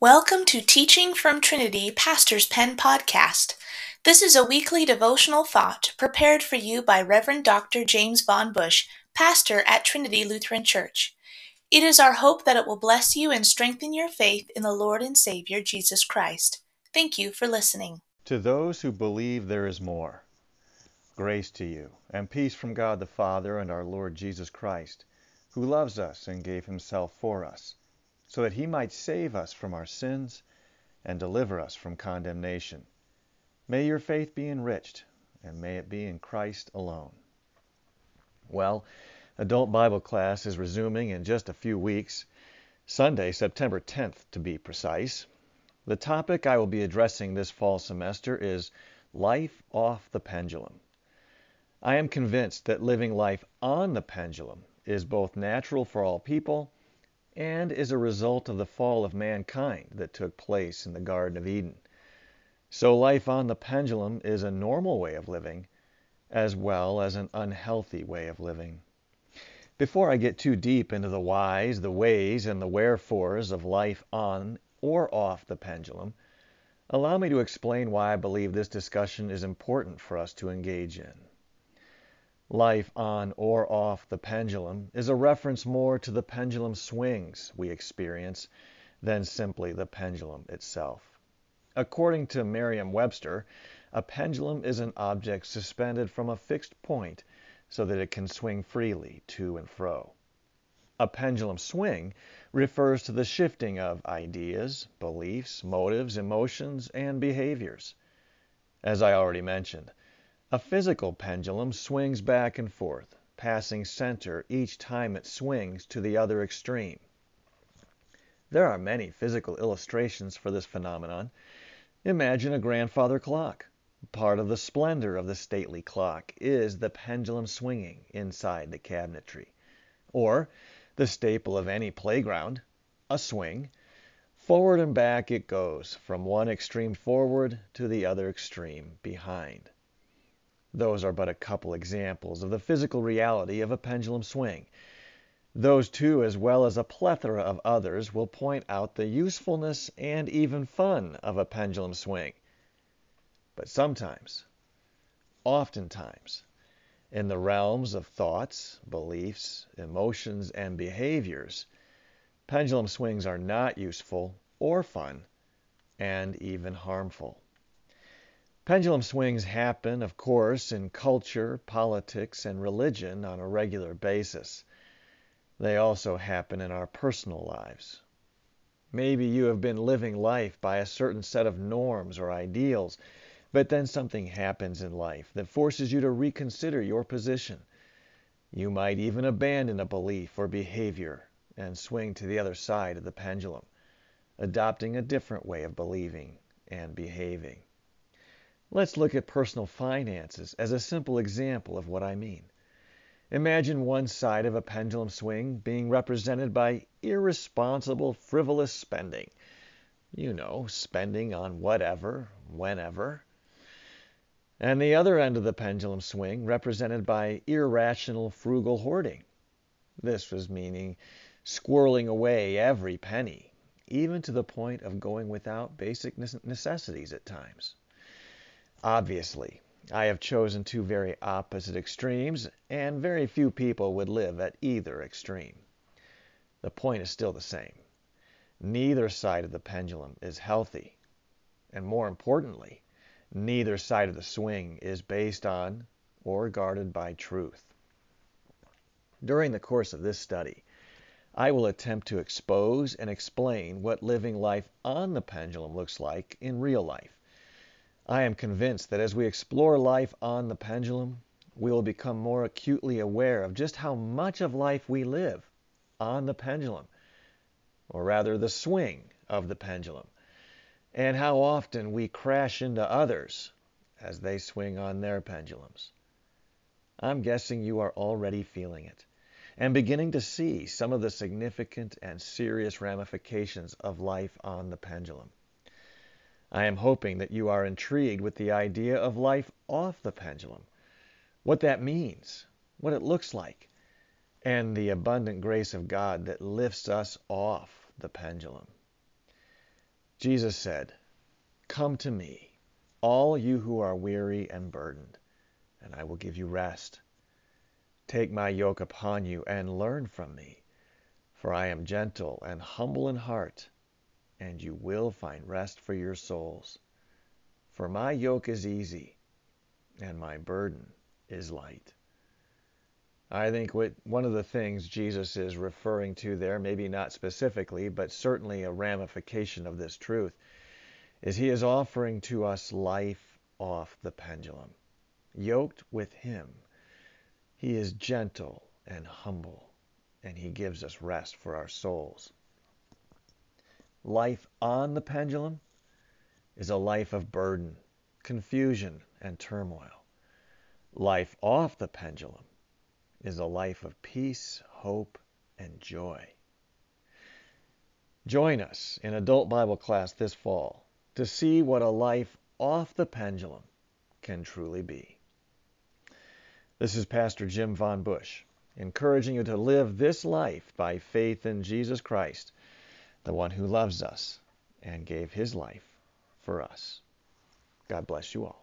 Welcome to Teaching from Trinity Pastor's Pen Podcast. This is a weekly devotional thought prepared for you by Reverend Dr. James Von Busch, pastor at Trinity Lutheran Church. It is our hope that it will bless you and strengthen your faith in the Lord and Savior Jesus Christ. Thank you for listening. To those who believe there is more, grace to you and peace from God the Father and our Lord Jesus Christ, who loves us and gave himself for us so that he might save us from our sins and deliver us from condemnation. May your faith be enriched, and may it be in Christ alone. Well, adult Bible class is resuming in just a few weeks, Sunday, September 10th to be precise. The topic I will be addressing this fall semester is Life off the Pendulum. I am convinced that living life on the pendulum is both natural for all people and is a result of the fall of mankind that took place in the Garden of Eden. So life on the pendulum is a normal way of living as well as an unhealthy way of living. Before I get too deep into the whys, the ways, and the wherefores of life on or off the pendulum, allow me to explain why I believe this discussion is important for us to engage in. Life on or off the pendulum is a reference more to the pendulum swings we experience than simply the pendulum itself. According to Merriam Webster, a pendulum is an object suspended from a fixed point so that it can swing freely to and fro. A pendulum swing refers to the shifting of ideas, beliefs, motives, emotions, and behaviors. As I already mentioned, a physical pendulum swings back and forth, passing center each time it swings to the other extreme. There are many physical illustrations for this phenomenon. Imagine a grandfather clock. Part of the splendor of the stately clock is the pendulum swinging inside the cabinetry. Or the staple of any playground, a swing. Forward and back it goes, from one extreme forward to the other extreme behind. Those are but a couple examples of the physical reality of a pendulum swing. Those two, as well as a plethora of others, will point out the usefulness and even fun of a pendulum swing. But sometimes, oftentimes, in the realms of thoughts, beliefs, emotions, and behaviors, pendulum swings are not useful or fun, and even harmful. Pendulum swings happen, of course, in culture, politics, and religion on a regular basis. They also happen in our personal lives. Maybe you have been living life by a certain set of norms or ideals, but then something happens in life that forces you to reconsider your position. You might even abandon a belief or behavior and swing to the other side of the pendulum, adopting a different way of believing and behaving. Let's look at personal finances as a simple example of what I mean. Imagine one side of a pendulum swing being represented by irresponsible, frivolous spending. You know, spending on whatever, whenever. And the other end of the pendulum swing represented by irrational, frugal hoarding. This was meaning squirreling away every penny, even to the point of going without basic necessities at times. Obviously, I have chosen two very opposite extremes, and very few people would live at either extreme. The point is still the same. Neither side of the pendulum is healthy. And more importantly, neither side of the swing is based on or guarded by truth. During the course of this study, I will attempt to expose and explain what living life on the pendulum looks like in real life I am convinced that as we explore life on the pendulum, we will become more acutely aware of just how much of life we live on the pendulum, or rather the swing of the pendulum, and how often we crash into others as they swing on their pendulums. I'm guessing you are already feeling it and beginning to see some of the significant and serious ramifications of life on the pendulum. I am hoping that you are intrigued with the idea of life off the pendulum, what that means, what it looks like, and the abundant grace of God that lifts us off the pendulum. Jesus said, Come to me, all you who are weary and burdened, and I will give you rest. Take my yoke upon you and learn from me, for I am gentle and humble in heart, and you will find rest for your souls. For my yoke is easy, and my burden is light. I think what, one of the things Jesus is referring to there, maybe not specifically, but certainly a ramification of this truth, is he is offering to us life off the pendulum. Yoked with him, he is gentle and humble, and he gives us rest for our souls. Life on the pendulum is a life of burden, confusion, and turmoil. Life off the pendulum is a life of peace, hope, and joy. Join us in adult Bible class this fall to see what a life off the pendulum can truly be. This is Pastor Jim Von Busch, encouraging you to live this life by faith in Jesus Christ, the one who loves us and gave his life for us. God bless you all.